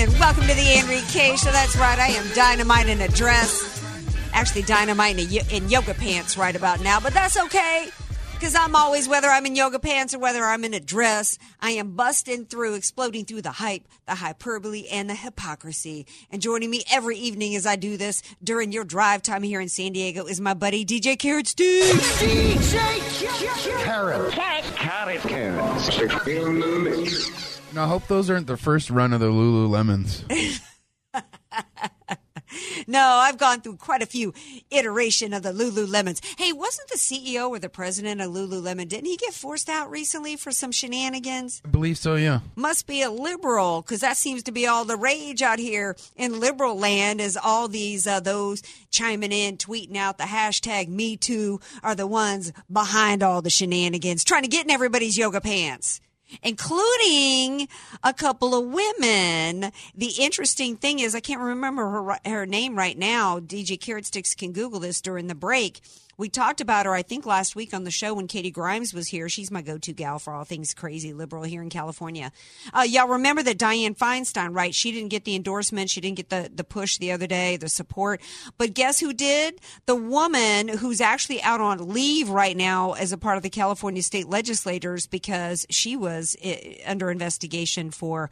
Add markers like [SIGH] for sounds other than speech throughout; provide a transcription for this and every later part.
And welcome to the Andrea Kaye Show. That's right, I am dynamite in a dress. Actually, dynamite in, a, in yoga pants right about now, but that's okay because I'm always, whether I'm in yoga pants or whether I'm in a dress, I am busting through, exploding through the hype, the hyperbole, and the hypocrisy. And joining me every evening as I do this during your drive time here in San Diego is my buddy DJ Carrot Steve. DJ Carrot. Carrot carrots. Now, I hope those aren't the first run of the Lululemons. [LAUGHS] No, I've gone through quite a few iteration of the Lululemons. Hey, wasn't the CEO or the president of Lululemon? Didn't he get forced out recently for some shenanigans? I believe so, yeah. Must be a liberal because that seems to be all the rage out here in liberal land. Is all these uh, those chiming in, tweeting out the hashtag Me Too are the ones behind all the shenanigans, trying to get in everybody's yoga pants including a couple of women. The interesting thing is, I can't remember her her name right now. DJ Carrot Sticks can Google this during the break. We talked about her, I think, last week on the show when Katie Grimes was here. She's my go-to gal for all things crazy liberal here in California. Uh, y'all remember that Dianne Feinstein, right? She didn't get the endorsement. She didn't get the, the push the other day, the support. But guess who did? The woman who's actually out on leave right now as a part of the California state legislators because she was uh, under investigation for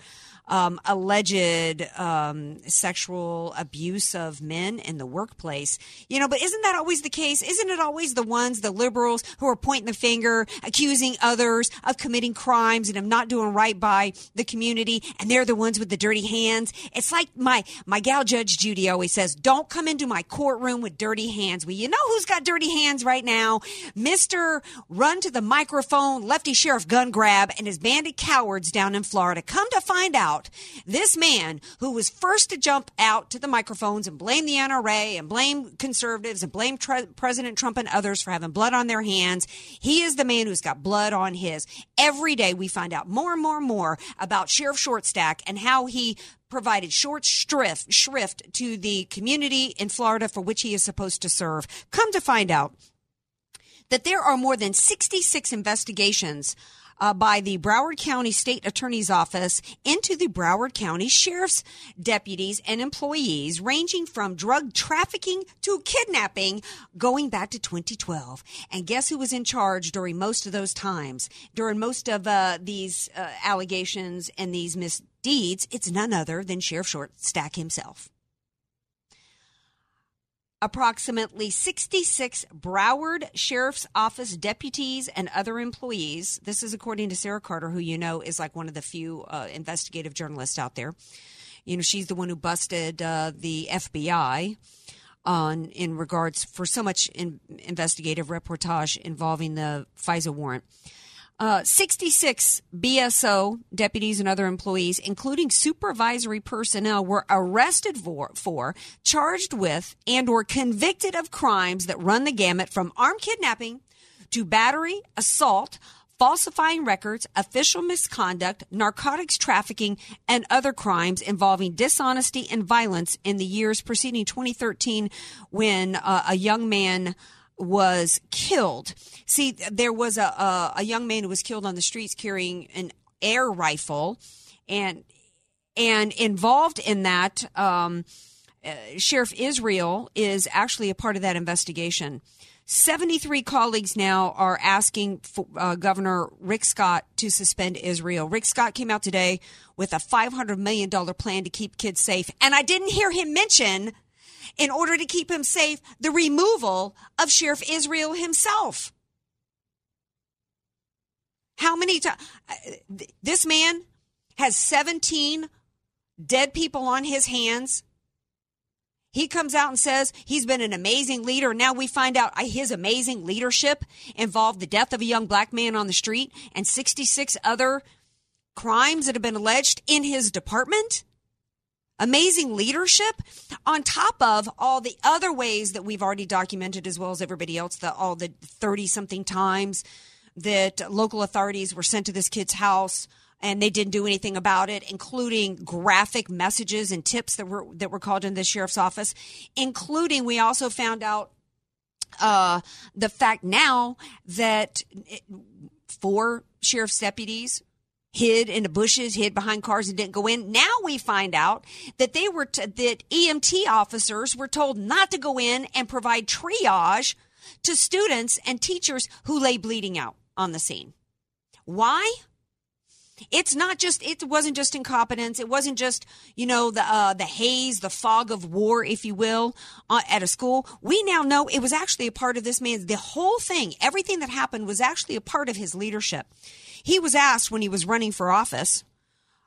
um, alleged um, sexual abuse of men in the workplace. You know, but isn't that always the case? Isn't it always the ones, the liberals, who are pointing the finger, accusing others of committing crimes and of not doing right by the community, and they're the ones with the dirty hands? It's like my my gal Judge Judy always says, "Don't come into my courtroom with dirty hands." Well, you know who's got dirty hands right now? Mister Run to the microphone, Lefty Sheriff Gun Grab, and his bandit cowards down in Florida. Come to find out out this man who was first to jump out to the microphones and blame the NRA and blame conservatives and blame tr- President Trump and others for having blood on their hands. He is the man who's got blood on his. Every day we find out more and more and more about Sheriff Shortstack and how he provided short shrift, shrift to the community in Florida for which he is supposed to serve. Come to find out that there are more than 66 investigations uh, by the Broward County State Attorney's Office into the Broward County Sheriff's deputies and employees, ranging from drug trafficking to kidnapping, going back to 2012. And guess who was in charge during most of those times? During most of uh, these uh, allegations and these misdeeds, it's none other than Sheriff Shortstack himself approximately 66 Broward Sheriff's Office deputies and other employees. This is according to Sarah Carter, who you know is like one of the few uh, investigative journalists out there. You know, she's the one who busted uh, the FBI on in regards for so much in, investigative reportage involving the FISA warrant. Uh, 66 BSO deputies and other employees, including supervisory personnel, were arrested for, for, charged with, and or convicted of crimes that run the gamut from armed kidnapping to battery, assault, falsifying records, official misconduct, narcotics trafficking, and other crimes involving dishonesty and violence in the years preceding 2013 when uh, a young man was killed. See, there was a, a, a young man who was killed on the streets carrying an air rifle, and and involved in that. Um, uh, Sheriff Israel is actually a part of that investigation. 73 colleagues now are asking for, uh, Governor Rick Scott to suspend Israel. Rick Scott came out today with a $500 million plan to keep kids safe. And I didn't hear him mention in order to keep him safe, the removal of Sheriff Israel himself. How many times? This man has 17 dead people on his hands. He comes out and says he's been an amazing leader. Now we find out uh, his amazing leadership involved the death of a young black man on the street and 66 other crimes that have been alleged in his department. Amazing leadership on top of all the other ways that we've already documented as well as everybody else, the, all the 30 something times that local authorities were sent to this kid's house and they didn't do anything about it, including graphic messages and tips that were that were called in the sheriff's office, including we also found out uh, the fact now that it, four sheriff's deputies hid in the bushes, hid behind cars, and didn't go in. Now we find out that they were t- that EMT officers were told not to go in and provide triage to students and teachers who lay bleeding out on the scene. Why? It's not just. It wasn't just incompetence. It wasn't just you know the uh, the haze, the fog of war, if you will, uh, at a school. We now know it was actually a part of this man's. The whole thing, everything that happened, was actually a part of his leadership. He was asked when he was running for office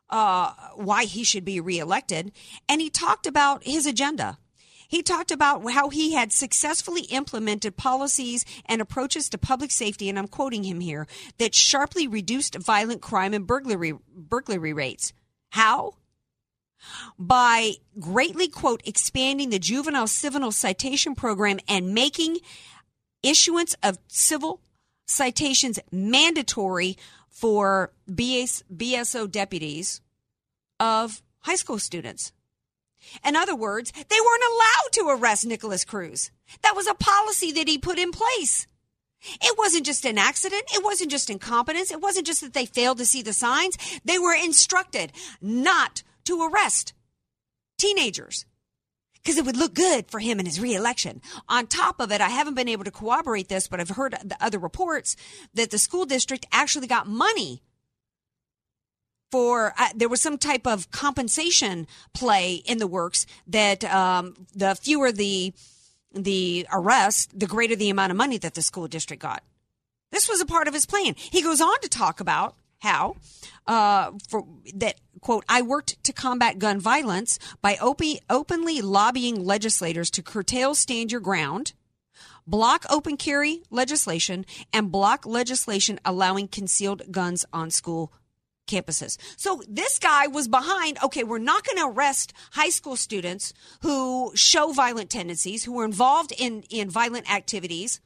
uh, why he should be reelected, and he talked about his agenda. He talked about how he had successfully implemented policies and approaches to public safety, and I'm quoting him here, that sharply reduced violent crime and burglary, burglary rates. How? By greatly, quote, expanding the juvenile civil citation program and making issuance of civil citations mandatory for BS, BSO deputies of high school students. In other words, they weren't allowed to arrest Nikolas Cruz. That was a policy that he put in place. It wasn't just an accident. It wasn't just incompetence. It wasn't just that they failed to see the signs. They were instructed not to arrest teenagers because it would look good for him in his reelection. On top of it, I haven't been able to corroborate this, but I've heard the other reports that the school district actually got money for uh, there was some type of compensation play in the works that um, the fewer the the arrest, the greater the amount of money that the school district got. This was a part of his plan. He goes on to talk about how uh, for that quote I worked to combat gun violence by op- openly lobbying legislators to curtail stand your ground block open carry legislation and block legislation allowing concealed guns on school campuses. So this guy was behind, okay, we're not going to arrest high school students who show violent tendencies, who are involved in, in violent activities.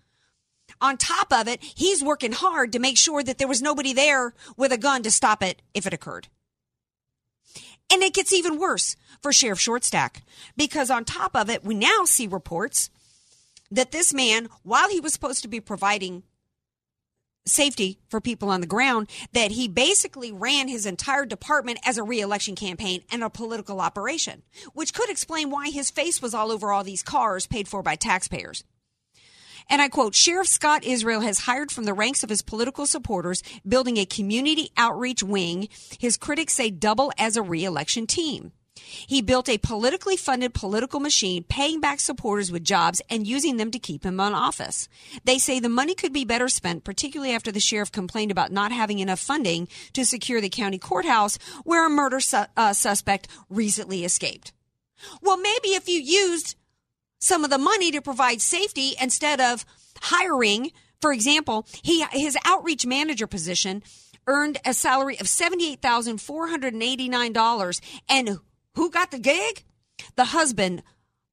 On top of it, he's working hard to make sure that there was nobody there with a gun to stop it if it occurred. And it gets even worse for Sheriff Shortstack because on top of it, we now see reports that this man, while he was supposed to be providing safety for people on the ground that he basically ran his entire department as a reelection campaign and a political operation, which could explain why his face was all over all these cars paid for by taxpayers. And I quote, Sheriff Scott Israel has hired from the ranks of his political supporters, building a community outreach wing. His critics say double as a reelection team. He built a politically funded political machine, paying back supporters with jobs and using them to keep him in office. They say the money could be better spent, particularly after the sheriff complained about not having enough funding to secure the county courthouse where a murder su- uh, suspect recently escaped. Well, maybe if you used some of the money to provide safety instead of hiring, for example, he his outreach manager position earned a salary of $78,489 and who got the gig? The husband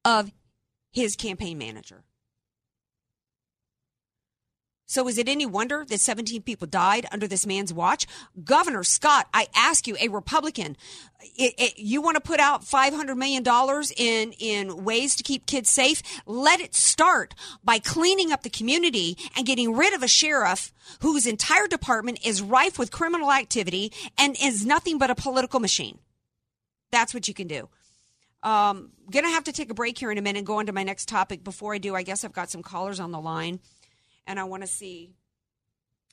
of his campaign manager. So is it any wonder that 17 people died under this man's watch? Governor Scott, I ask you, a Republican, it, it, you want to put out $500 million in, in ways to keep kids safe? Let it start by cleaning up the community and getting rid of a sheriff whose entire department is rife with criminal activity and is nothing but a political machine. That's what you can do. Um, gonna have to take a break here in a minute and go on to my next topic. Before I do, I guess I've got some callers on the line, and I want to see.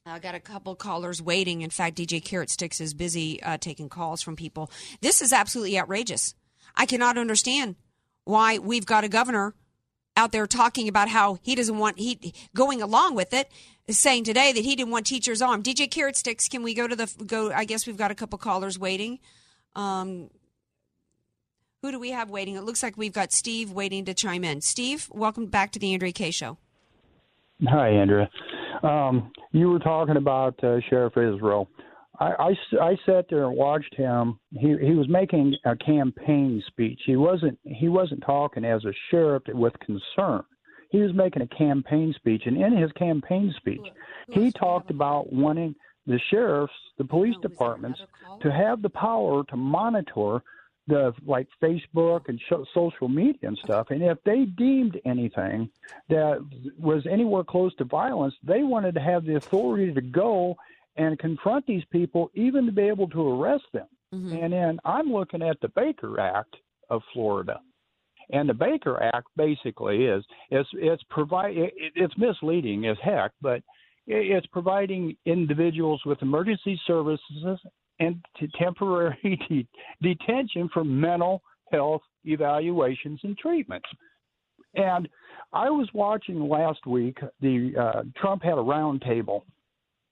I got a couple callers waiting. In fact, DJ Carrot Sticks is busy uh, taking calls from people. This is absolutely outrageous. I cannot understand why we've got a governor out there talking about how he doesn't want he going along with it saying today that he didn't want teachers armed. DJ Carrot Sticks, can we go to the go? I guess we've got a couple callers waiting. Um, who do we have waiting? It looks like we've got Steve waiting to chime in. Steve, welcome back to the Andrea Kaye Show. Hi, Andrea. Um, you were talking about uh, Sheriff Israel. I, I, I sat there and watched him. He he was making a campaign speech. He wasn't he wasn't talking as a sheriff with concern. He was making a campaign speech, and in his campaign speech, he talked about wanting the sheriffs, the police departments, to have the power to monitor the like Facebook and social media and stuff. And if they deemed anything that was anywhere close to violence, they wanted to have the authority to go and confront these people, even to be able to arrest them. Mm-hmm. And then I'm looking at the Baker Act of Florida. And the Baker Act basically is it's it's provide it, it's misleading as heck, but it's providing individuals with emergency services and temporary [LAUGHS] de- detention for mental health evaluations and treatments. And I was watching last week the uh, Trump had a roundtable,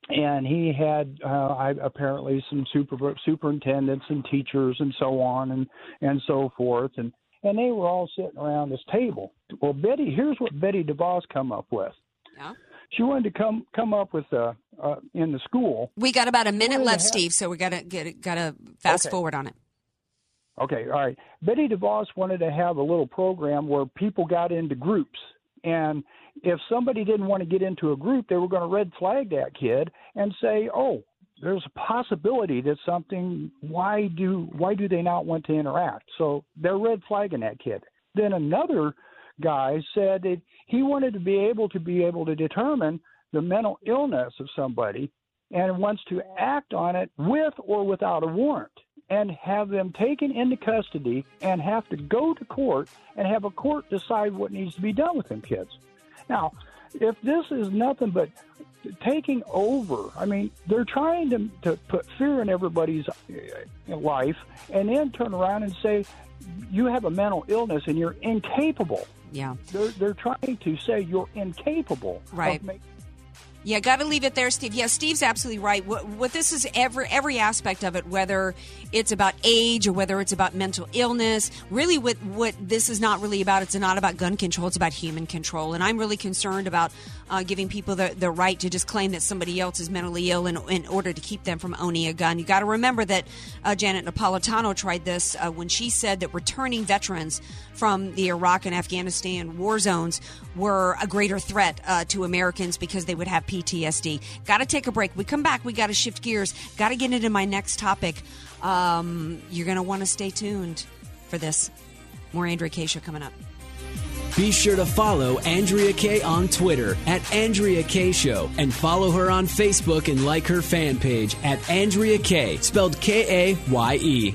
and he had uh, I, apparently some super superintendents and teachers and so on and and so forth, and and they were all sitting around this table. Well, Betty, here's what Betty DeVos come up with. Yeah she wanted to come come up with uh, uh, in the school. We got about a minute left. Steve, so we got to get got to fast okay. forward on it. Okay, all right. Betty DeVos wanted to have a little program where people got into groups, and if somebody didn't want to get into a group, they were going to red flag that kid and say, "Oh, there's a possibility that something. Why do why do they not want to interact?" So they're red flagging that kid. Then another guy said that he wanted to be able to be able to determine the mental illness of somebody and wants to act on it with or without a warrant and have them taken into custody and have to go to court and have a court decide what needs to be done with them kids. Now, if this is nothing but taking over, I mean, they're trying to, to put fear in everybody's uh, life and then turn around and say, you have a mental illness and you're incapable yeah. They're, they're trying to say you're incapable right. Yeah, got to leave it there, Steve. Yeah, Steve's absolutely right. What, what, this is every every aspect of it, whether it's about age or whether it's about mental illness. Really, what what this is not really about. It's not about gun control. It's about human control. And I'm really concerned about uh, giving people the, the right to just claim that somebody else is mentally ill in, in order to keep them from owning a gun. You got to remember that uh, Janet Napolitano tried this uh, when she said that returning veterans from the Iraq and Afghanistan war zones were a greater threat uh, to Americans because they would have PTSD. Got to take a break. We come back. We got to shift gears. Got to get into my next topic. Um, you're going to want to stay tuned for this. More Andrea Kaye Show coming up. Be sure to follow Andrea Kaye on Twitter at Andrea Kaye Show and follow her on Facebook and like her fan page at Andrea Kaye, spelled K A Y E.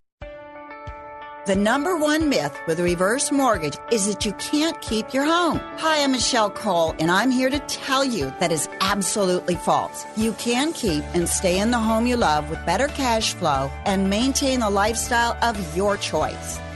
The number one myth with a reverse mortgage is that you can't keep your home. Hi, I'm Michelle Cole, and I'm here to tell you that is absolutely false. You can keep and stay in the home you love with better cash flow and maintain the lifestyle of your choice.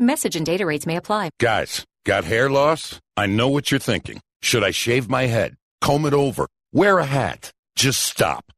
Message and data rates may apply. Guys, got hair loss? I know what you're thinking. Should I shave my head? Comb it over? Wear a hat? Just stop.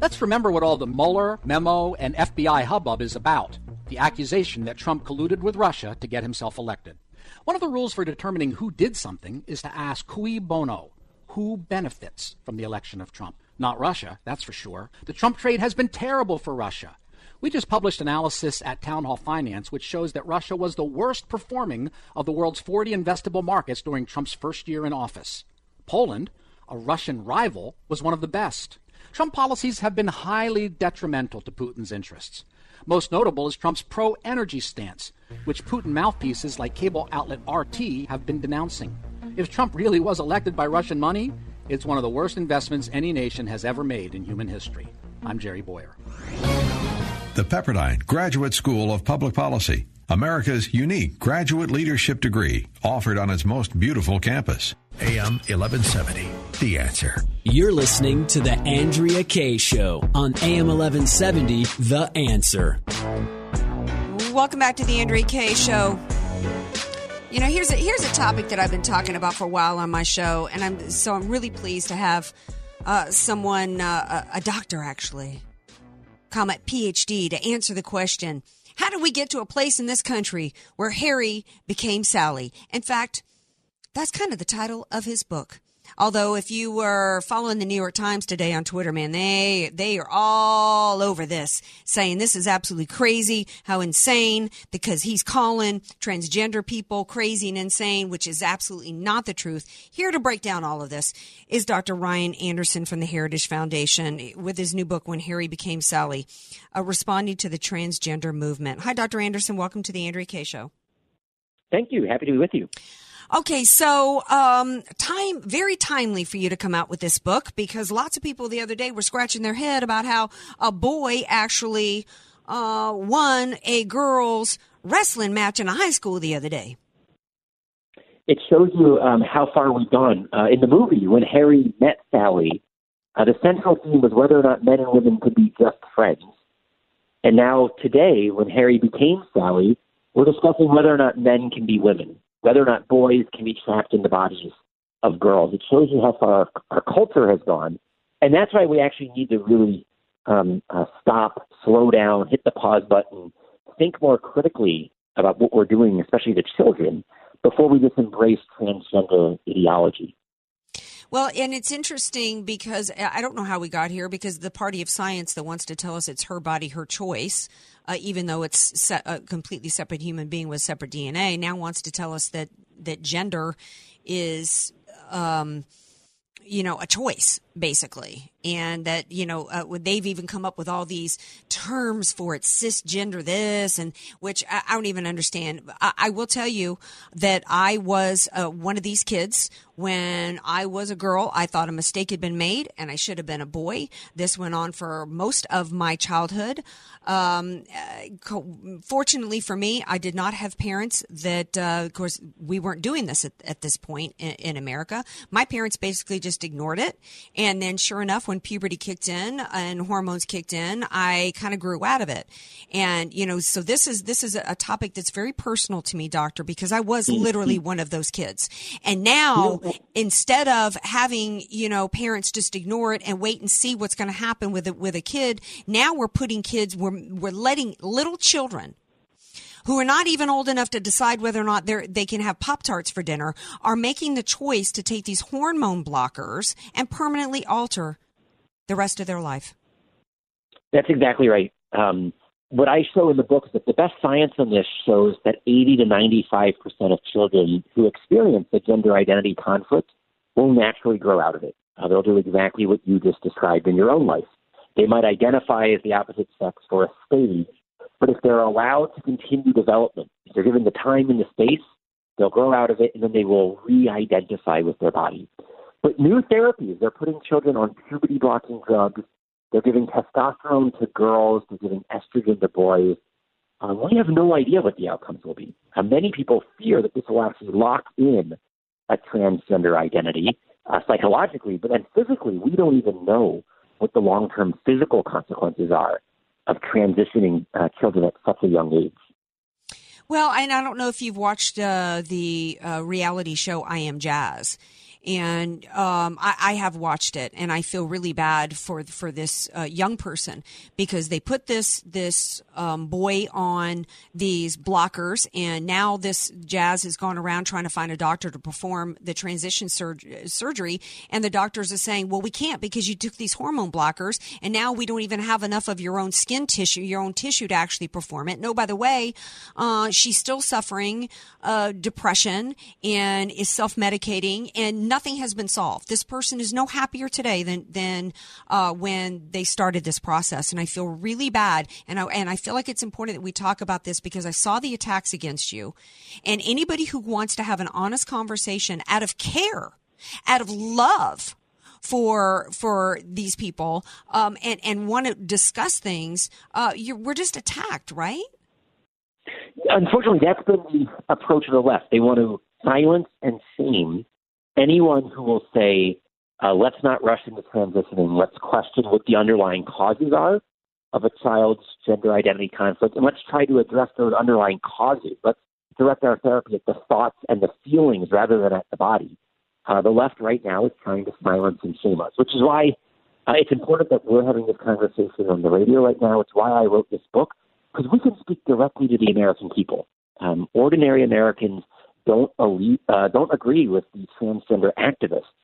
Let's remember what all the Mueller, memo, and FBI hubbub is about the accusation that Trump colluded with Russia to get himself elected. One of the rules for determining who did something is to ask cui bono, who benefits from the election of Trump. Not Russia, that's for sure. The Trump trade has been terrible for Russia. We just published analysis at Town Hall Finance, which shows that Russia was the worst performing of the world's 40 investable markets during Trump's first year in office. Poland, a Russian rival, was one of the best. Trump policies have been highly detrimental to Putin's interests. Most notable is Trump's pro energy stance, which Putin mouthpieces like cable outlet RT have been denouncing. If Trump really was elected by Russian money, it's one of the worst investments any nation has ever made in human history. I'm Jerry Boyer. The Pepperdine Graduate School of Public Policy, America's unique graduate leadership degree, offered on its most beautiful campus. AM 1170. The answer. You're listening to The Andrea Kaye Show on AM 1170. The answer. Welcome back to The Andrea Kaye Show. You know, here's a here's a topic that I've been talking about for a while on my show, and I'm so I'm really pleased to have uh, someone, uh, a, a doctor actually, come at PhD to answer the question: How did we get to a place in this country where Harry became Sally? In fact, that's kind of the title of his book. Although, if you were following the New York Times today on Twitter, man, they they are all over this, saying this is absolutely crazy, how insane, because he's calling transgender people crazy and insane, which is absolutely not the truth. Here to break down all of this is Dr. Ryan Anderson from the Heritage Foundation with his new book, When Harry Became Sally, uh, responding to the transgender movement. Hi, Dr. Anderson. Welcome to the Andrea Kaye Show. Thank you. Happy to be with you. Okay, so um, time very timely for you to come out with this book because lots of people the other day were scratching their head about how a boy actually uh, won a girls wrestling match in a high school the other day. It shows you um, how far we've gone. Uh, in the movie, when Harry met Sally, uh, the central theme was whether or not men and women could be just friends. And now today, when Harry became Sally, we're discussing whether or not men can be women whether or not boys can be trapped in the bodies of girls. It shows you how far our, our culture has gone. And that's why we actually need to really um, uh, stop, slow down, hit the pause button, think more critically about what we're doing, especially to children, before we just embrace transgender ideology. Well, and it's interesting because I don't know how we got here because the party of science that wants to tell us it's her body, her choice, uh, even though it's se- a completely separate human being with separate DNA, now wants to tell us that that gender is um, you know, a choice basically, and that you know uh, they've even come up with all these terms for it, cisgender this, and which I, I don't even understand. I, I, will tell you that I was uh, one of these kids when I was a girl. I thought a mistake had been made, and I should have been a boy. This went on for most of my childhood. Um, uh, fortunately for me, I did not have parents that, uh, of course, we weren't doing this at, at this point in, in America. My parents basically just ignored it and and then sure enough, when puberty kicked in and hormones kicked in, I kind of grew out of it. And, you know, so this is, this is a topic that's very personal to me, doctor, because I was mm-hmm. literally one of those kids. And now instead of having, you know, parents just ignore it and wait and see what's going to happen with it, with a kid, now we're putting kids, we're, we're letting little children who are not even old enough to decide whether or not they can have Pop Tarts for dinner are making the choice to take these hormone blockers and permanently alter the rest of their life. That's exactly right. Um, what I show in the book is that the best science on this shows that 80 to 95 percent of children who experience a gender identity conflict will naturally grow out of it. Uh, they'll do exactly what you just described in your own life. They might identify as the opposite sex for a stage, but if they're allowed to continue development, if they're given the time and the space, they'll grow out of it and then they will re identify with their body. But new therapies, they're putting children on puberty blocking drugs. They're giving testosterone to girls. They're giving estrogen to boys. Um, we have no idea what the outcomes will be. Uh, many people fear that this will actually lock in a transgender identity uh, psychologically, but then physically, we don't even know what the long term physical consequences are of transitioning uh, children at such a young age. Well, and I don't know if you've watched uh, the uh, reality show I Am Jazz and um, I, I, have watched it, and I feel really bad for for this uh, young person because they put this this um, boy on these blockers, and now this Jazz has gone around trying to find a doctor to perform the transition sur- surgery, and the doctors are saying, "Well, we can't because you took these hormone blockers, and now we don't even have enough of your own skin tissue, your own tissue to actually perform it." No, by the way, uh, she's still suffering uh, depression and is self medicating and nothing has been solved. This person is no happier today than than uh, when they started this process, and I feel really bad. And I, and I feel like it's important that we talk about this because I saw the attacks against you, and anybody who wants to have an honest conversation out of care, out of love for for these people um, and and want to discuss things, uh, we're just attacked, right? Unfortunately, that's been the approach of the left. They want to silence and shame anyone who will say, uh, let's not rush into transitioning, let's question what the underlying causes are of a child's gender identity conflict, and let's try to address those underlying causes. Let's direct our therapy at the thoughts and the feelings rather than at the body. Uh, the left right now is trying to silence and shame us, which is why uh, it's important that we're having this conversation on the radio right now. It's why I wrote this book, because we can speak directly to the American people. Um, ordinary Americans don't uh, don't agree with the transgender activists.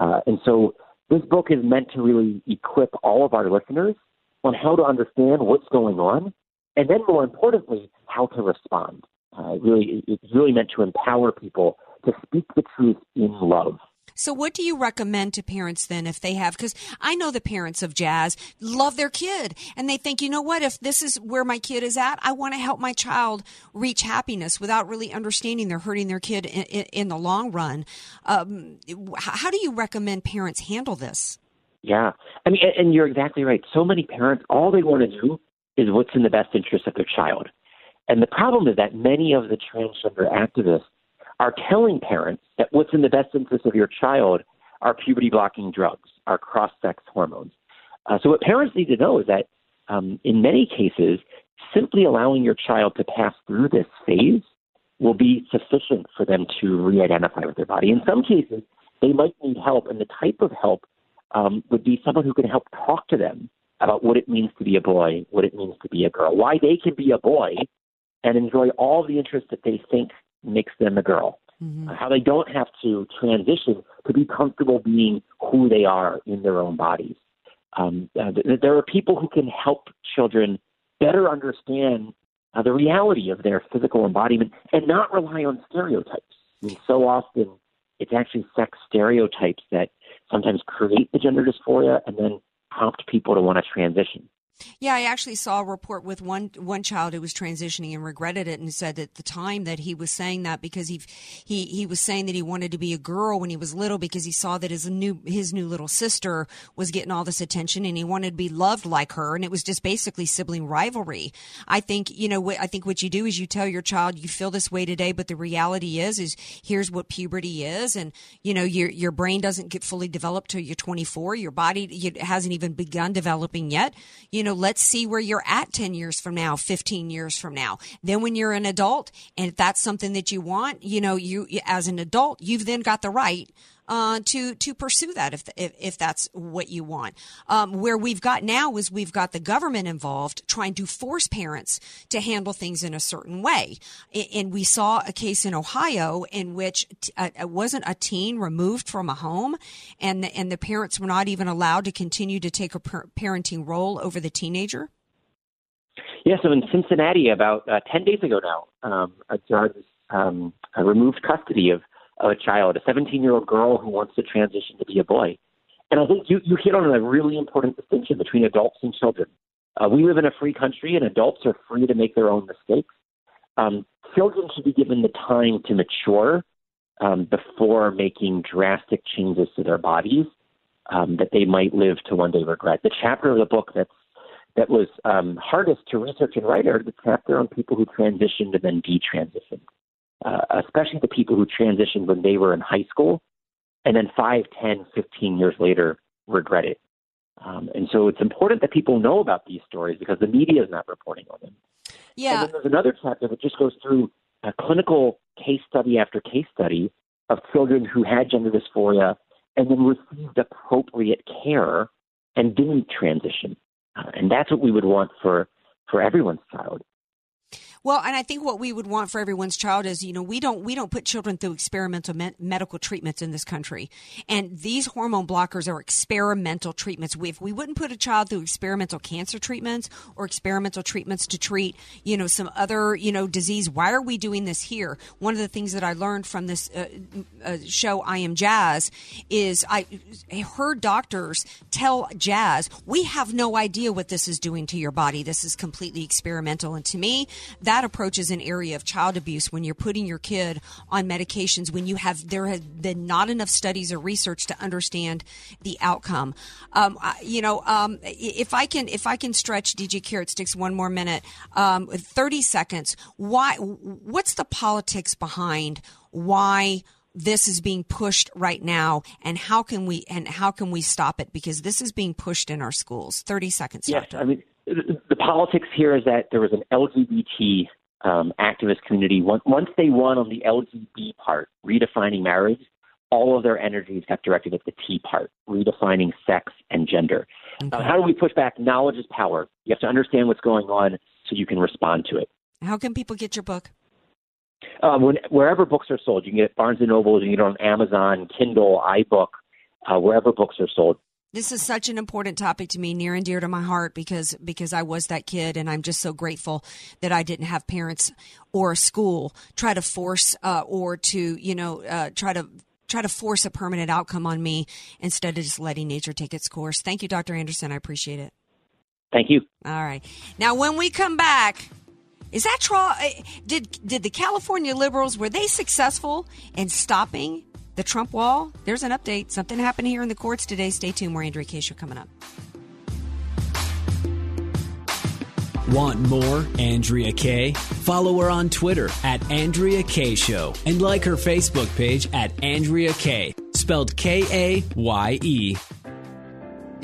Uh, and so this book is meant to really equip all of our listeners on how to understand what's going on, and then more importantly, how to respond. Uh, really, it's really meant to empower people to speak the truth in love. So, what do you recommend to parents then if they have? Because I know the parents of Jazz love their kid and they think, you know what, if this is where my kid is at, I want to help my child reach happiness without really understanding they're hurting their kid in, in, the long run. Um, how do you recommend parents handle this? Yeah. I mean, and you're exactly right. So many parents, all they want to do is what's in the best interest of their child. And the problem is that many of the transgender activists are telling parents that what's in the best interest of your child are puberty blocking drugs, are cross sex hormones. Uh, so, what parents need to know is that um, in many cases, simply allowing your child to pass through this phase will be sufficient for them to re identify with their body. In some cases, they might need help, and the type of help um, would be someone who can help talk to them about what it means to be a boy, what it means to be a girl, why they can be a boy and enjoy all the interests that they think makes them a girl. Mm-hmm. How they don't have to transition to be comfortable being who they are in their own bodies. Um, uh, th- there are people who can help children better understand uh, the reality of their physical embodiment and not rely on stereotypes. I mean, so often it's actually sex stereotypes that sometimes create the gender dysphoria and then prompt people to want to transition. Yeah, I actually saw a report with one one child who was transitioning and regretted it, and said at the time that he was saying that because he he he was saying that he wanted to be a girl when he was little because he saw that his new his new little sister was getting all this attention and he wanted to be loved like her, and it was just basically sibling rivalry. I think you know what I think what you do is you tell your child you feel this way today, but the reality is is here's what puberty is, and you know your your brain doesn't get fully developed till you're 24, your body it hasn't even begun developing yet. You know, let's see where you're at 10 years from now, 15 years from now. Then when you're an adult and if that's something that you want, you know, you, as an adult, you've then got the right uh, to to pursue that if, if, if that's what you want. Um, where we've got now is we've got the government involved trying to force parents to handle things in a certain way. And we saw a case in Ohio in which uh, it wasn't a teen removed from a home, and the, and the parents were not even allowed to continue to take a parenting role over the teenager. Yeah, so in Cincinnati, about uh, 10 days ago now, um, a judge um, removed custody of a child, a 17 year old girl who wants to transition to be a boy. And I think you, you hit on a really important distinction between adults and children. Uh, we live in a free country, and adults are free to make their own mistakes. Um, children should be given the time to mature um, before making drastic changes to their bodies um, that they might live to one day regret. The chapter of the book that's that was um, hardest to research and write are the chapter on people who transitioned and then detransitioned uh, especially the people who transitioned when they were in high school and then 5, 10, 15 years later regret it. Um, and so it's important that people know about these stories because the media is not reporting on them. Yeah. And then there's another chapter that just goes through a clinical case study after case study of children who had gender dysphoria and then received appropriate care and didn't transition. Uh, and that's what we would want for, for everyone's child. Well, and I think what we would want for everyone's child is, you know, we don't we don't put children through experimental me- medical treatments in this country, and these hormone blockers are experimental treatments. We, if we wouldn't put a child through experimental cancer treatments or experimental treatments to treat, you know, some other you know disease, why are we doing this here? One of the things that I learned from this uh, uh, show, I Am Jazz, is I heard doctors tell Jazz, we have no idea what this is doing to your body. This is completely experimental, and to me, that that approach is an area of child abuse when you're putting your kid on medications when you have there have been not enough studies or research to understand the outcome. Um, you know, um, if I can if I can stretch DJ Carrot Sticks one more minute, um, thirty seconds. Why? What's the politics behind why? this is being pushed right now and how can we and how can we stop it because this is being pushed in our schools 30 seconds yes doctor. i mean the politics here is that there was an LGBT um, activist community. Once they won on the LGBT part, redefining marriage, all of their energies got directed at the T part, redefining sex and gender. Okay. Uh, how do we push back? Knowledge is power. You have to understand what's going on so you can respond to it. How can people get your book? Um, when, wherever books are sold, you can get it Barnes and Noble, you can get it on Amazon, Kindle, iBook, uh, wherever books are sold. This is such an important topic to me, near and dear to my heart, because because I was that kid, and I'm just so grateful that I didn't have parents or a school try to force uh, or to you know uh, try to try to force a permanent outcome on me instead of just letting nature take its course. Thank you, Dr. Anderson. I appreciate it. Thank you. All right. Now, when we come back, is that trial? Eh, did did the California liberals were they successful in stopping the Trump wall, there's an update. Something happened here in the courts today. Stay tuned. More Andrea Kaye Show coming up. Want more Andrea Kaye? Follow her on Twitter at Andrea Kaye Show and like her Facebook page at Andrea Kaye, spelled K A Y E.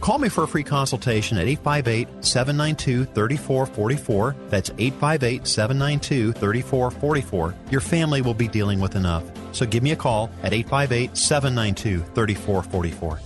Call me for a free consultation at 858 792 3444. That's 858 792 3444 your family will be dealing with enough. So give me a call at 858 792 3444.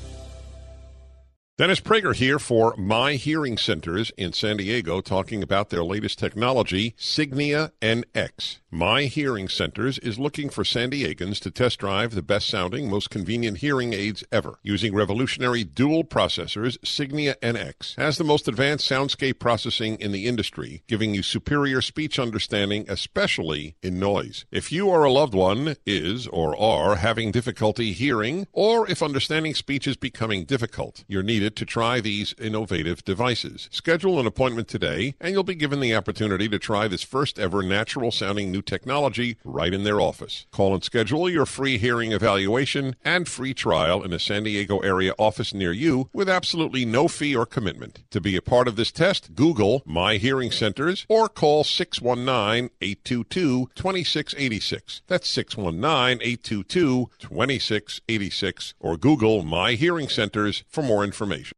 Dennis Prager here for My Hearing Centers in San Diego talking about their latest technology, Signia NX. My Hearing Centers is looking for San Diegans to test drive the best sounding, most convenient hearing aids ever. Using revolutionary dual processors, Signia NX has the most advanced soundscape processing in the industry, giving you superior speech understanding, especially in noise. If you or a loved one is or are having difficulty hearing, or if understanding speech is becoming difficult, you're needed to try these innovative devices. Schedule an appointment today, and you'll be given the opportunity to try this first ever natural sounding new technology right in their office. Call and schedule your free hearing evaluation and free trial in a San Diego area office near you with absolutely no fee or commitment. To be a part of this test, Google My Hearing Centers or call 619 822 2686. That's 619 822 2686 or Google My Hearing Centers for more information.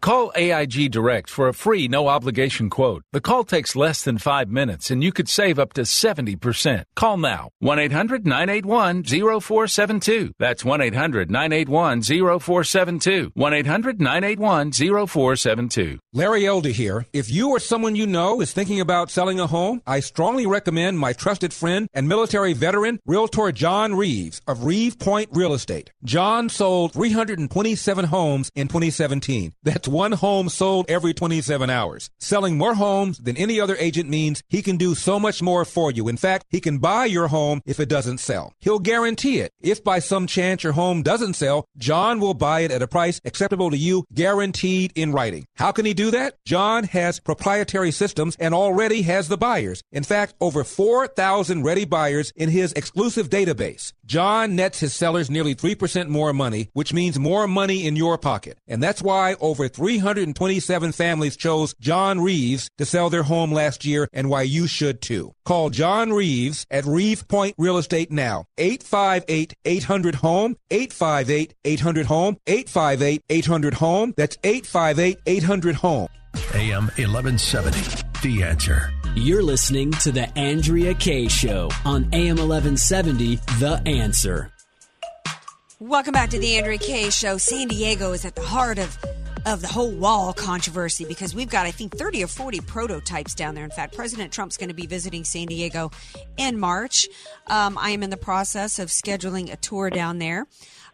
Call AIG Direct for a free, no obligation quote. The call takes less than five minutes and you could save up to 70%. Call now 1 800 981 0472. That's 1 800 981 0472. 1 800 981 0472. Larry Elder here. If you or someone you know is thinking about selling a home, I strongly recommend my trusted friend and military veteran, Realtor John Reeves of Reeve Point Real Estate. John sold 327 homes in 2017. That's one home sold every 27 hours. Selling more homes than any other agent means he can do so much more for you. In fact, he can buy your home if it doesn't sell. He'll guarantee it. If by some chance your home doesn't sell, John will buy it at a price acceptable to you, guaranteed in writing. How can he do that? John has proprietary systems and already has the buyers. In fact, over 4,000 ready buyers in his exclusive database. John nets his sellers nearly 3% more money, which means more money in your pocket. And that's why over 327 families chose John Reeves to sell their home last year and why you should too. Call John Reeves at Reeve Point Real Estate now. 858-800-HOME, 858-800-HOME, 858-800-HOME. That's 858-800-HOME. AM 1170. The answer. You're listening to The Andrea Kaye Show on AM 1170, The Answer. Welcome back to the Andrea Kaye Show. San Diego is at the heart of of the whole wall controversy because we've got, I think, 30 or 40 prototypes down there. In fact, President Trump's going to be visiting San Diego in March. Um, I am in the process of scheduling a tour down there.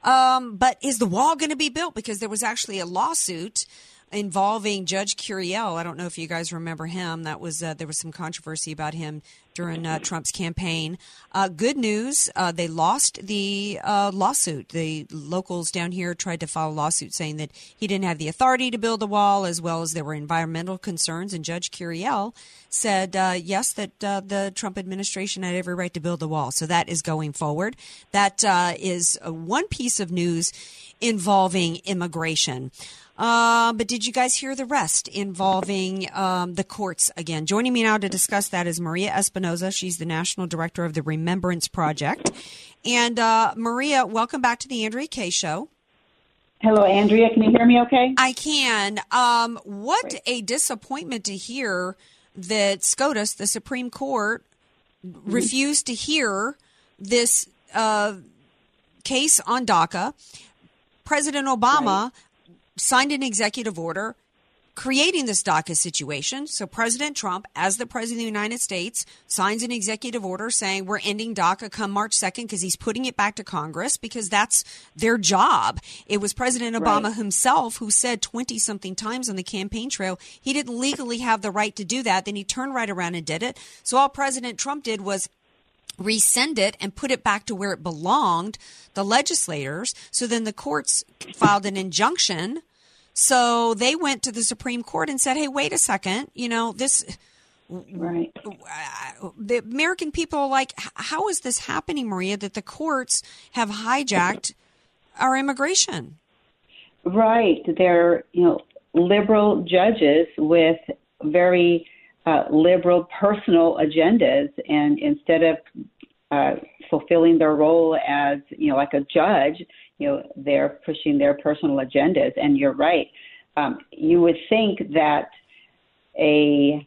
Um, but is the wall going to be built? Because there was actually a lawsuit involving Judge Curiel. I don't know if you guys remember him. That was uh, there was some controversy about him during uh, Trump's campaign. Uh, good news: uh, they lost the uh, lawsuit. The locals down here tried to file a lawsuit saying that he didn't have the authority to build the wall, as well as there were environmental concerns. And Judge Curiel said uh, yes, that the Trump administration had every right to build the wall. So that is going forward. That is one piece of news involving immigration. Uh, but did you guys hear the rest involving um, the courts again? Joining me now to discuss that is Maria Espinoza. She's the national director of the Remembrance Project. And uh, Maria, welcome back to the Andrea Kaye Show. Hello, Andrea. Can you hear me okay? I can. Um, what Great. a disappointment to hear that SCOTUS, the Supreme Court, mm-hmm. refused to hear this uh, case on DACA. President Obama right signed an executive order creating this DACA situation. So President Trump, as the president of the United States, signs an executive order saying we're ending DACA come March 2nd because he's putting it back to Congress because that's their job. It was President Obama right. himself who said 20 something times on the campaign trail he didn't legally have the right to do that. Then he turned right around and did it. So all President Trump did was rescind it and put it back to where it belonged, the legislators. So then the courts filed an injunction. So they went to the Supreme Court and said, "Hey, wait a second, you know this." Right. Uh, the American people are like, how is this happening, Maria? That the courts have hijacked our immigration. Right. They're, you know, liberal judges with very uh, liberal personal agendas, and instead of uh, fulfilling their role as, you know, like a judge, you know, they're pushing their personal agendas. And you're right. Um, you would think that a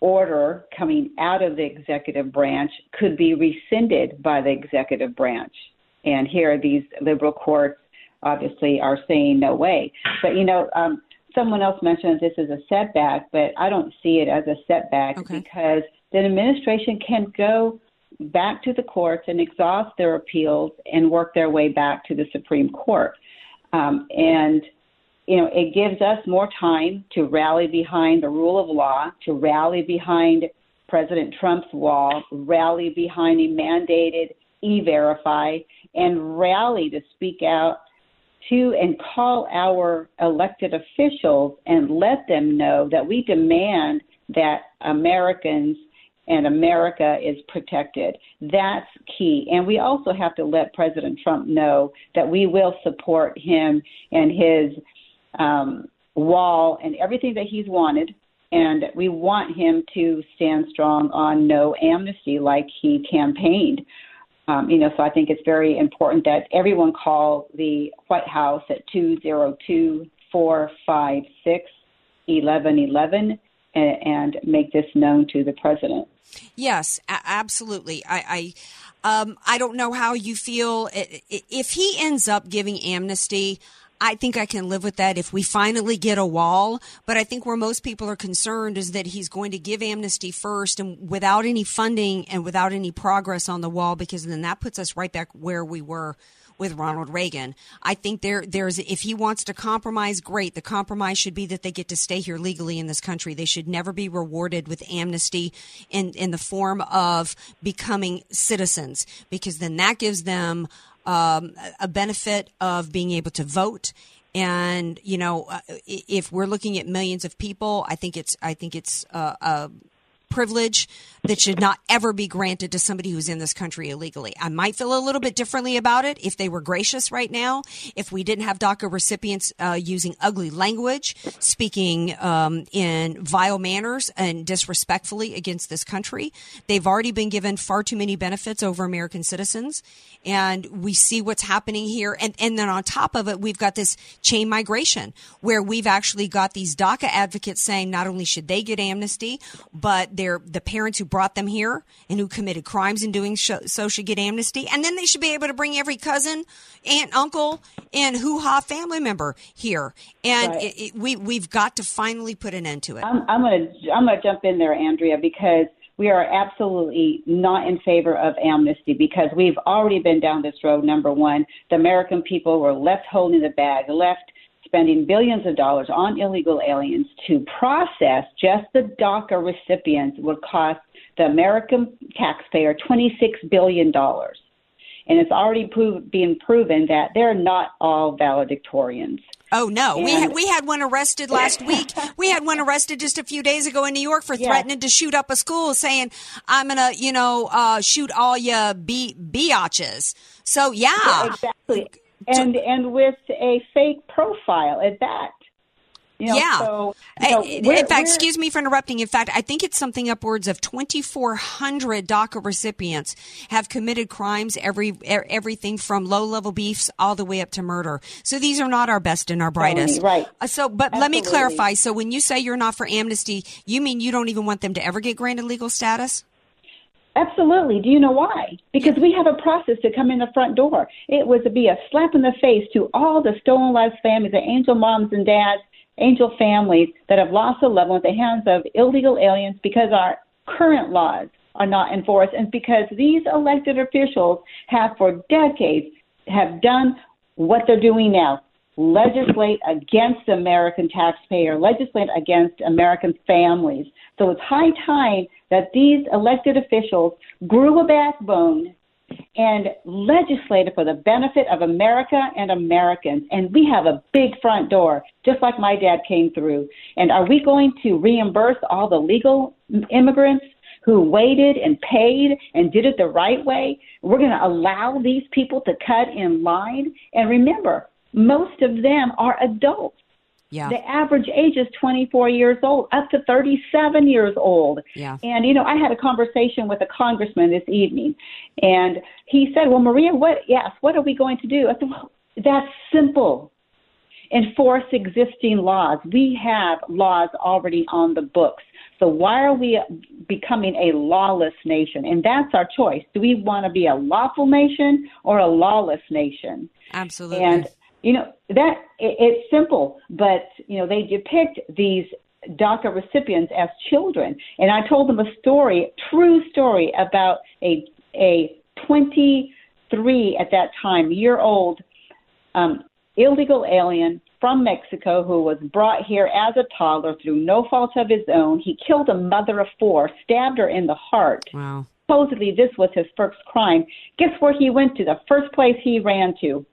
order coming out of the executive branch could be rescinded by the executive branch. And here, these liberal courts obviously are saying no way. But you know, um, someone else mentioned this is a setback, but I don't see it as a setback okay. because the administration can go back to the courts and exhaust their appeals and work their way back to the Supreme Court. Um, and you know, it gives us more time to rally behind the rule of law, to rally behind President Trump's wall, rally behind a mandated e verify, and rally to speak out to and call our elected officials and let them know that we demand that Americans and America is protected. That's key. And we also have to let President Trump know that we will support him and his um, wall and everything that he's wanted. And we want him to stand strong on no amnesty like he campaigned. Um, you know, so I think it's very important that everyone call the White House at 202 456 1111 and make this known to the president. Yes, absolutely. I, I, um, I don't know how you feel if he ends up giving amnesty. I think I can live with that if we finally get a wall. But I think where most people are concerned is that he's going to give amnesty first and without any funding and without any progress on the wall, because then that puts us right back where we were with Ronald Reagan. I think there there's if he wants to compromise, great. The compromise should be that they get to stay here legally in this country. They should never be rewarded with amnesty in in the form of becoming citizens because then that gives them um, a benefit of being able to vote. And you know, uh, if we're looking at millions of people, I think it's I think it's uh, a privilege that should not ever be granted to somebody who's in this country illegally. I might feel a little bit differently about it if they were gracious right now, if we didn't have DACA recipients uh, using ugly language, speaking um, in vile manners and disrespectfully against this country. They've already been given far too many benefits over American citizens. And we see what's happening here. And, and then on top of it, we've got this chain migration where we've actually got these DACA advocates saying not only should they get amnesty, but they're the parents who brought them here and who committed crimes in doing so should get amnesty. And then they should be able to bring every cousin, aunt, uncle, and hoo ha family member here. And right. it, it, we, we've got to finally put an end to it. I'm, I'm going to I'm gonna jump in there, Andrea, because we are absolutely not in favor of amnesty because we've already been down this road. Number one, the American people were left holding the bag, left spending billions of dollars on illegal aliens to process just the DACA recipients would cost the American taxpayer $26 billion. And it's already prove, being proven that they're not all valedictorians. Oh no, and we had, we had one arrested last [LAUGHS] week. we had one arrested just a few days ago in New York for threatening yes. to shoot up a school, saying, "I'm gonna, you know, uh, shoot all you be biatches." So yeah, yeah exactly and and with a fake profile at that. You know, yeah. So, you know, in fact, excuse me for interrupting. In fact, I think it's something upwards of 2,400 DACA recipients have committed crimes, every everything from low level beefs all the way up to murder. So these are not our best and our brightest. right. Uh, so, but Absolutely. let me clarify. So when you say you're not for amnesty, you mean you don't even want them to ever get granted legal status? Absolutely. Do you know why? Because we have a process to come in the front door. It would be a slap in the face to all the stolen lives families, the angel moms and dads, angel families that have lost a loved one at the hands of illegal aliens because our current laws are not enforced and because these elected officials have for decades have done what they're doing now legislate against American taxpayer, legislate against American families. So it's high time that these elected officials grew a backbone and legislated for the benefit of America and Americans. And we have a big front door, just like my dad came through. And are we going to reimburse all the legal immigrants who waited and paid and did it the right way? We're going to allow these people to cut in line. And remember, most of them are adults. Yeah. The average age is 24 years old, up to 37 years old. Yeah. And, you know, I had a conversation with a congressman this evening, and he said, Well, Maria, what, yes, what are we going to do? I said, Well, that's simple. Enforce existing laws. We have laws already on the books. So why are we becoming a lawless nation? And that's our choice. Do we want to be a lawful nation or a lawless nation? Absolutely. And you know that it, it's simple, but you know they depict these DACA recipients as children, and I told them a story, true story about a a 23 at that time year old um, illegal alien from Mexico who was brought here as a toddler through no fault of his own. He killed a mother of four, stabbed her in the heart. Wow. Supposedly, this was his first crime. Guess where he went to? The first place he ran to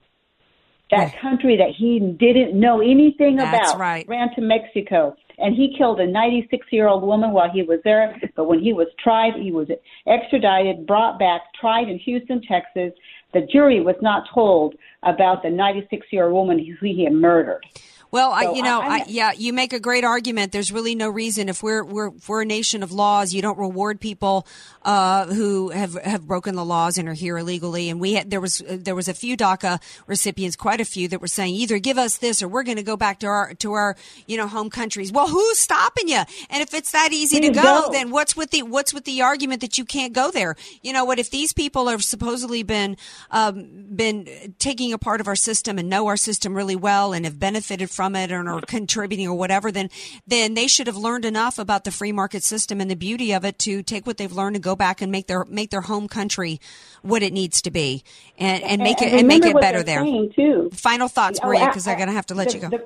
that country that he didn't know anything That's about. right. Ran to Mexico. And he killed a 96 year old woman while he was there. But when he was tried, he was extradited, brought back, tried in Houston, Texas. The jury was not told about the 96 year old woman who he had murdered. Well, I, you know, I- yeah, you make a great argument. There's really no reason if we're we're we're a nation of laws, you don't reward people uh, who have have broken the laws and are here illegally. And we had, there was there was a few DACA recipients, quite a few, that were saying either give us this or we're going to go back to our to our you know home countries. Well, who's stopping you? And if it's that easy to go, go. then what's with the what's with the argument that you can't go there? You know what? If these people have supposedly been um, been taking a part of our system and know our system really well and have benefited from it and are contributing or whatever, then then they should have learned enough about the free market system and the beauty of it to take what they've learned and go back and make their make their home country what it needs to be and, and make it and make it better there. too. Final thoughts, Oh, Maria, because I'm going to have to let the- you go. the-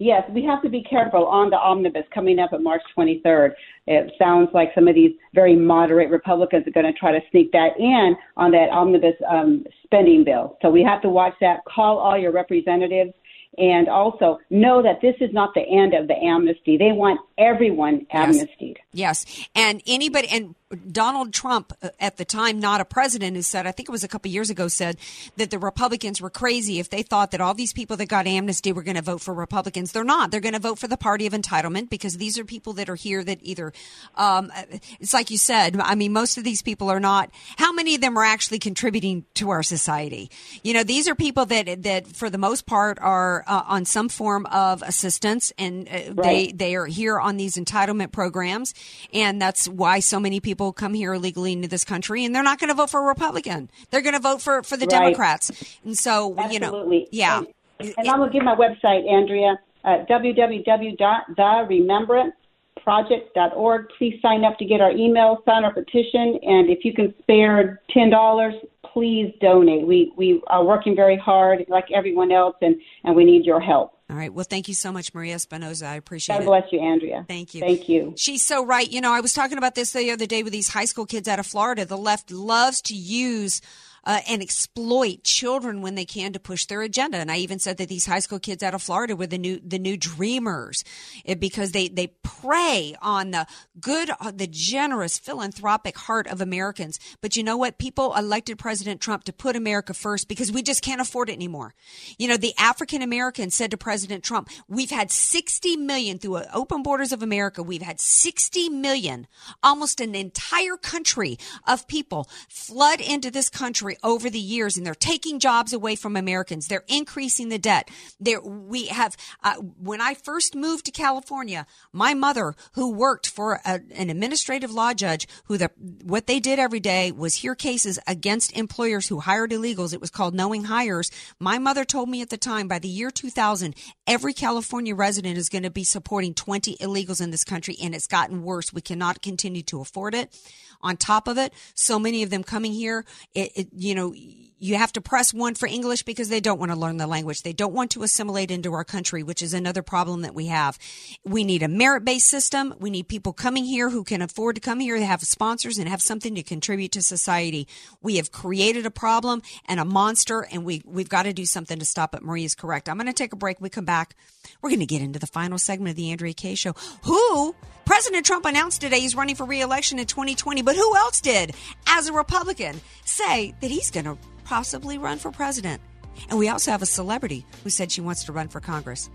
Yes, we have to be careful on the omnibus coming up at March 23rd. It sounds like some of these very moderate Republicans are going to try to sneak that in on that omnibus um, spending bill. So we have to watch that. Call all your representatives. And also know that this is not the end of the amnesty. They want everyone amnestied. Yes. And anybody, and Donald Trump, uh, at the time, not a president, who said, I think it was a couple years ago, said that the Republicans were crazy if they thought that all these people that got amnesty were going to vote for Republicans. They're not. They're going to vote for the party of entitlement because these are people that are here that either, um, it's like you said, I mean, most of these people are not, how many of them are actually contributing to our society? You know, these are people that, that for the most part are uh, on some form of assistance and uh, they, they are here on these entitlement programs, and that's why so many people come here illegally into this country, and they're not going to vote for a Republican. They're going to vote for for the Right. Democrats, and so you know, Absolutely. yeah, And, and I'm going to give my website, Andrea, uh, www.theremembranceproject.org. Please sign up to get our email, sign our petition, and if you can spare $10, please donate. We, we are working very hard, like everyone else, and, and we need your help. All right. Well, thank you so much, Maria Espinoza. I appreciate God it. God bless you, Andrea. Thank you. Thank you. She's so right. You know, I was talking about this the other day with these high school kids out of Florida. The left loves to use uh, and exploit children when they can to push their agenda. And I even said that these high school kids out of Florida were the new the new dreamers eh, because they they prey on the good, uh, the generous, philanthropic heart of Americans. But you know what? People elected President Trump to put America first because we just can't afford it anymore. You know, the African American said to President Trump, "We've had 60 million through uh, Open Borders of America. We've had 60 million, almost an entire country of people flood into this country over the years, and they're taking jobs away from Americans. They're increasing the debt. There, we have. Uh, when I first moved to California, my mother, who worked for a, an administrative law judge, who the what they did every day was hear cases against employers who hired illegals. It was called knowing hires. My mother told me at the time, by the year 2000, every California resident is going to be supporting 20 illegals in this country, and it's gotten worse. We cannot continue to afford it. On top of it, so many of them coming here, it, it, you know, you have to press one for English because they don't want to learn the language. They don't want to assimilate into our country, which is another problem that we have. We need a merit based system. We need people coming here who can afford to come here, have sponsors, and have something to contribute to society. We have created a problem and a monster, and we, we've got to do something to stop it. Marie is correct. I'm going to take a break. We come back. We're going to get into the final segment of the Andrea Kaye Show. Who President Trump announced today he's running for reelection in 2020, but who else did, as a Republican, say that he's going to possibly run for president. And we also have a celebrity who said she wants to run for Congress.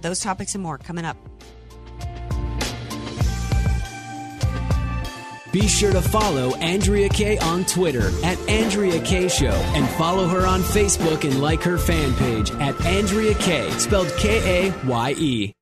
Those topics and more coming up. Be sure to follow Andrea Kaye on Twitter at Andrea Kaye Show and follow her on Facebook and like her fan page at Andrea Kaye, spelled K A Y E.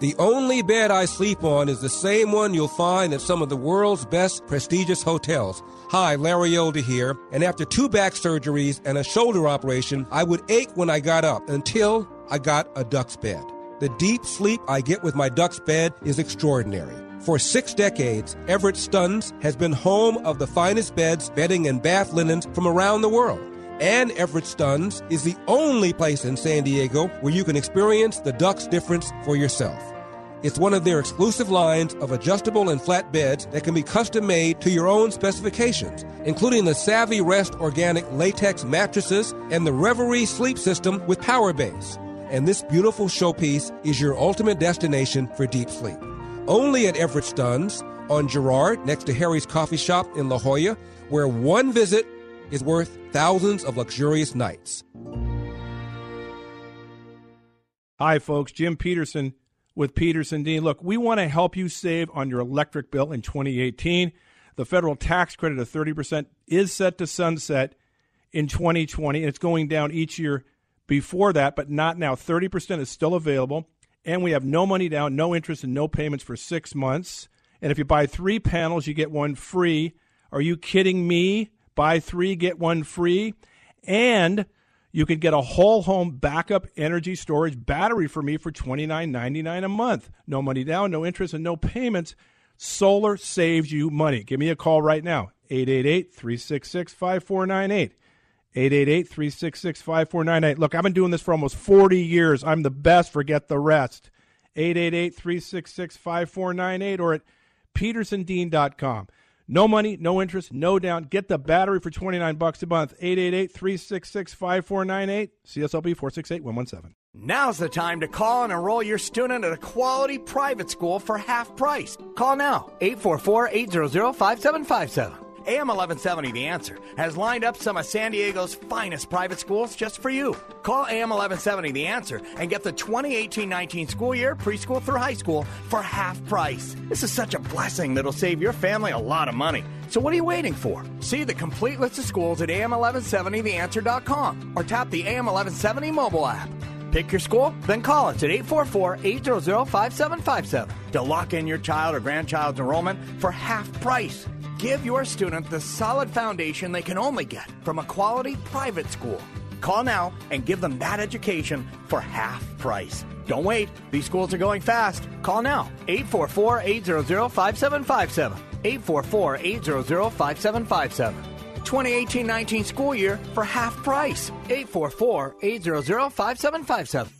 The only bed I sleep on is the same one you'll find at some of the world's best prestigious hotels. Hi, Larry Elder here, and after two back surgeries and a shoulder operation, I would ache when I got up until I got a Dux bed. The deep sleep I get with my Dux bed is extraordinary. For six decades, Everett Stunz has been home of the finest beds, bedding, and bath linens from around the world. And Everett Stunz is the only place in San Diego where you can experience the Dux difference for yourself. It's one of their exclusive lines of adjustable and flat beds that can be custom made to your own specifications, including the Savvy Rest organic latex mattresses and the Reverie sleep system with power base. And this beautiful showpiece is your ultimate destination for deep sleep. Only at Everett Stunz on Girard next to Harry's Coffee Shop in La Jolla, where one visit is worth thousands of luxurious nights. Hi, folks. Jim Peterson with Peterson Dean. Look, we want to help you save on your electric bill in 2018. The federal tax credit of 30% is set to sunset in 2020, and it's going down each year before that, but not now. 30% is still available, and we have no money down, no interest, and no payments for six months. And if you buy three panels, you get one free. Are you kidding me? Buy three, get one free. And you could get a whole home backup energy storage battery for me for $29.99 a month. No money down, no interest, and no payments. Solar saves you money. Give me a call right now 888 366 5498. 888 366 5498. Look, I've been doing this for almost 40 years. I'm the best. Forget the rest. 888 366 5498 or at petersondean.com. No money, no interest, no down. Get the battery for 29 bucks a month. 888-366-5498. CSLB 468-117. Now's the time to call and enroll your student at a quality private school for half price. Call now. 844-800-5757. AM 1170 The Answer has lined up some of San Diego's finest private schools just for you. Call AM 1170 The Answer and get the 2018 19 school year, preschool through high school, for half price. This is such a blessing that'll save your family a lot of money. So, what are you waiting for? See the complete list of schools at AM1170TheAnswer.com or tap the AM 1170 mobile app. Pick your school, then call us at 844 800 5757 to lock in your child or grandchild's enrollment for half price. Give your student the solid foundation they can only get from a quality private school. Call now and give them that education for half price. Don't wait. These schools are going fast. Call now. 844 800 5757. 844 800 5757. 2018 19 school year for half price. 844 800 5757.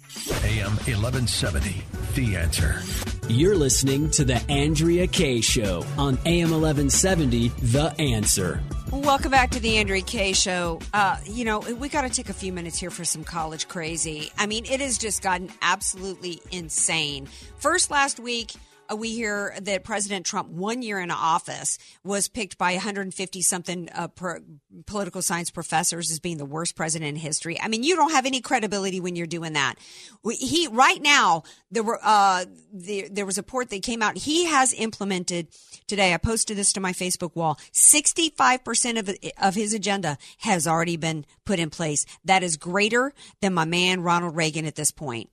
AM 1170, The Answer. You're listening to The Andrea Kaye Show on AM 1170, The Answer. Welcome back to the Andrea Kaye Show. Uh, you know, we got to take a few minutes here for some college crazy. I mean, it has just gotten absolutely insane. First, last week, we hear that President Trump, one year in office, was picked by 150 something uh, pro- political science professors as being the worst president in history. I mean, you don't have any credibility when you're doing that. He right now there were uh, the, there was a report that came out. He has implemented today. I posted this to my Facebook wall. 65 percent of of his agenda has already been put in place. That is greater than my man Ronald Reagan at this point.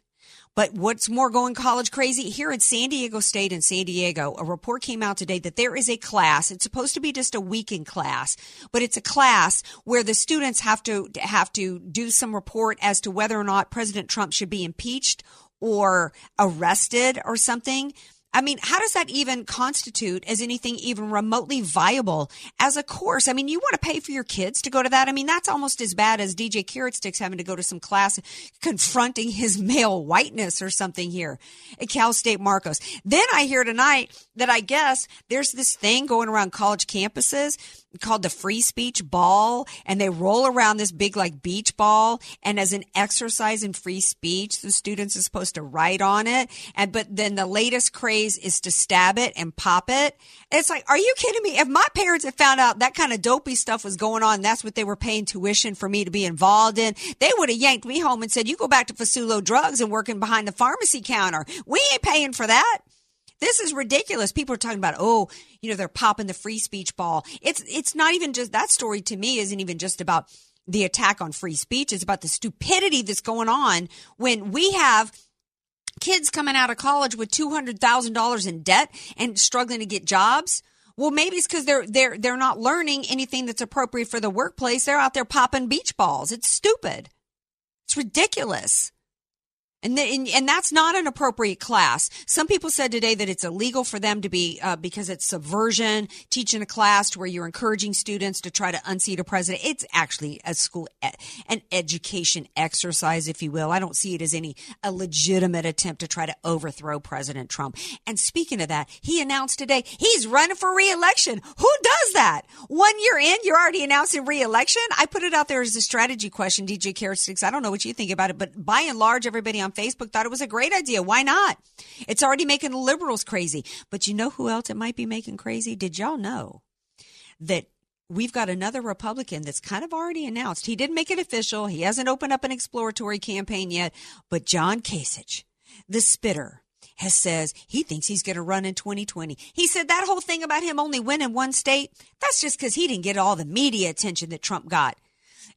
But what's more going college crazy here at San Diego State in San Diego, a report came out today that there is a class. It's supposed to be just a weekend class, but it's a class where the students have to have to do some report as to whether or not President Trump should be impeached or arrested or something. I mean, how does that even constitute as anything even remotely viable as a course? I mean, you want to pay for your kids to go to that? I mean, that's almost as bad as DJ Carrot Sticks having to go to some class confronting his male whiteness or something here at Cal State Marcos. Then I hear tonight that I guess there's this thing going around college campuses called the free speech ball and they roll around this big like beach ball and as an exercise in free speech the students are supposed to write on it. And but then the latest craze is to stab it and pop it. It's like are you kidding me? If my parents had found out that kind of dopey stuff was going on that's what they were paying tuition for me to be involved in they would have yanked me home and said you go back to Fasulo drugs and working behind the pharmacy counter. We ain't paying for that this is ridiculous. People are talking about, oh, you know, they're popping the free speech ball. It's it's not even just that story to me isn't even just about the attack on free speech. It's about the stupidity that's going on when we have kids coming out of college with two hundred thousand dollars in debt and struggling to get jobs. Well, maybe it's because they're they're they're not learning anything that's appropriate for the workplace. They're out there popping beach balls. It's stupid. It's ridiculous. And, the, and, and that's not an appropriate class. Some people said today that it's illegal for them to be uh, because it's subversion, teaching a class where you're encouraging students to try to unseat a president. It's actually a school an education exercise, if you will. I don't see it as any a legitimate attempt to try to overthrow President Trump. And speaking of that, he announced today he's running for reelection. Who does that? One year in, you're already announcing reelection. I put it out there as a strategy question, DJ Carrot. I don't know what you think about it, but by and large, everybody on Facebook thought it was a great idea. Why not? It's already making the liberals crazy. But you know who else it might be making crazy? Did y'all know that we've got another Republican that's kind of already announced. He didn't make it official. He hasn't opened up an exploratory campaign yet, but John Kasich, the spitter, has says he thinks he's going to run in 2020. He said that whole thing about him only winning one state, that's just because he didn't get all the media attention that Trump got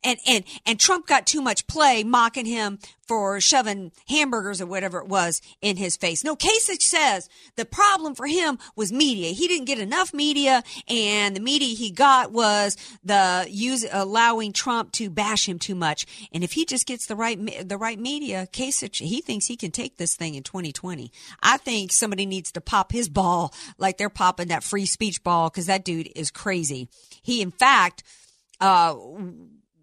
and and and Trump got too much play mocking him for shoving hamburgers or whatever it was in his face. No, Kasich says the problem for him was media. He didn't get enough media, and the media he got was the use allowing Trump to bash him too much. And if he just gets the right the right media, Kasich he thinks he can take this thing in 2020. I think somebody needs to pop his ball like they're popping that free speech ball because that dude is crazy. He, in fact. Uh,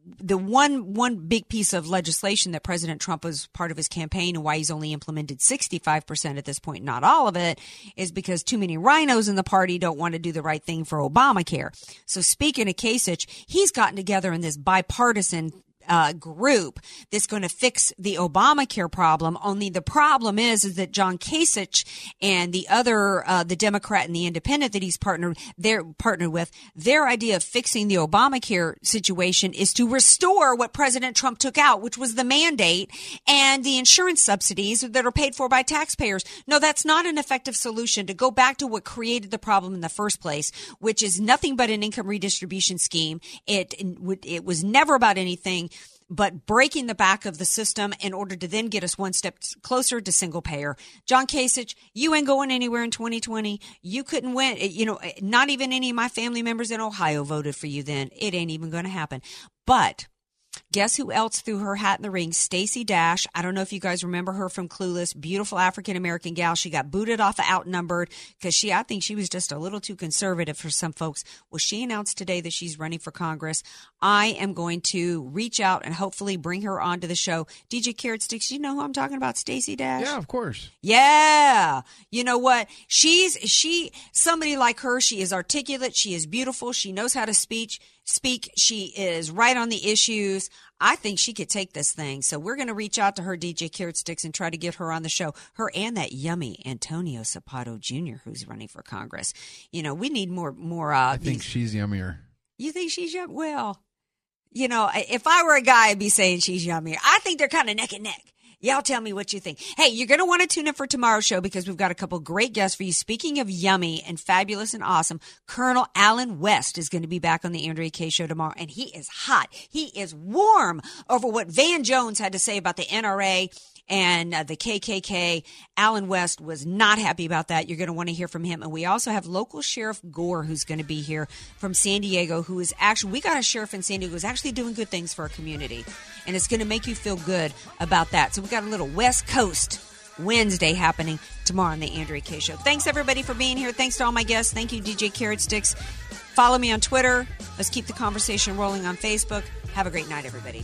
the one one big piece of legislation that President Trump was part of his campaign and why he's only implemented 65% at this point, not all of it, is because too many RINOs in the party don't want to do the right thing for Obamacare. So speaking of Kasich, he's gotten together in this bipartisan uh, group that's going to fix the Obamacare problem. Only the problem is, is that John Kasich and the other, uh, the Democrat and the Independent that he's partnered, they're partnered with, their idea of fixing the Obamacare situation is to restore what President Trump took out, which was the mandate and the insurance subsidies that are paid for by taxpayers. No, that's not an effective solution to go back to what created the problem in the first place, which is nothing but an income redistribution scheme. It, it was never about anything but breaking the back of the system in order to then get us one step closer to single payer. John Kasich, you ain't going anywhere in 2020. You couldn't win. Eh, you know, eh, not even any of my family members in Ohio voted for you then. It ain't even going to happen. But Guess who else threw her hat in the ring? Stacey Dash. I don't know if you guys remember her from Clueless. Beautiful African American gal. She got booted off of Outnumbered because she, I think she was just a little too conservative for some folks. Well, she announced today that she's running for Congress. I am going to reach out and hopefully bring her onto the show. DJ Carrot Sticks, you know who I'm talking about? Stacey Dash? Yeah, of course. Yeah. You know what? She's, she, somebody like her, she is articulate. She is beautiful. She knows how to speak speak. She is right on the issues. I think she could take this thing. So we're going to reach out to her, DJ Carrot Sticks, and try to get her on the show. Her and that yummy Antonio Sabato Jr., who's running for Congress. You know, we need more, more. Uh, I think she's yummier. You think she's young? Well, you know, if I were a guy, I'd be saying she's yummier. I think they're kind of neck and neck. Y'all tell me what you think. Hey, you're going to want to tune in for tomorrow's show because we've got a couple great guests for you. Speaking of yummy and fabulous and awesome, Colonel Allen West is going to be back on the Andrea Kaye show tomorrow and he is hot. He is warm over what Van Jones had to say about the NRA and uh, the KKK. Allen West was not happy about that. You're going to want to hear from him. And we also have local Sheriff Gore who's going to be here from San Diego, who is actually, we got a sheriff in San Diego who's actually doing good things for our community. And it's going to make you feel good about that. So we got a little West Coast Wednesday happening tomorrow on the Andrea Kaye Show. Thanks everybody for being here. Thanks to all my guests. Thank you, DJ Carrot Sticks. Follow me on Twitter. Let's keep the conversation rolling on Facebook. Have a great night, everybody.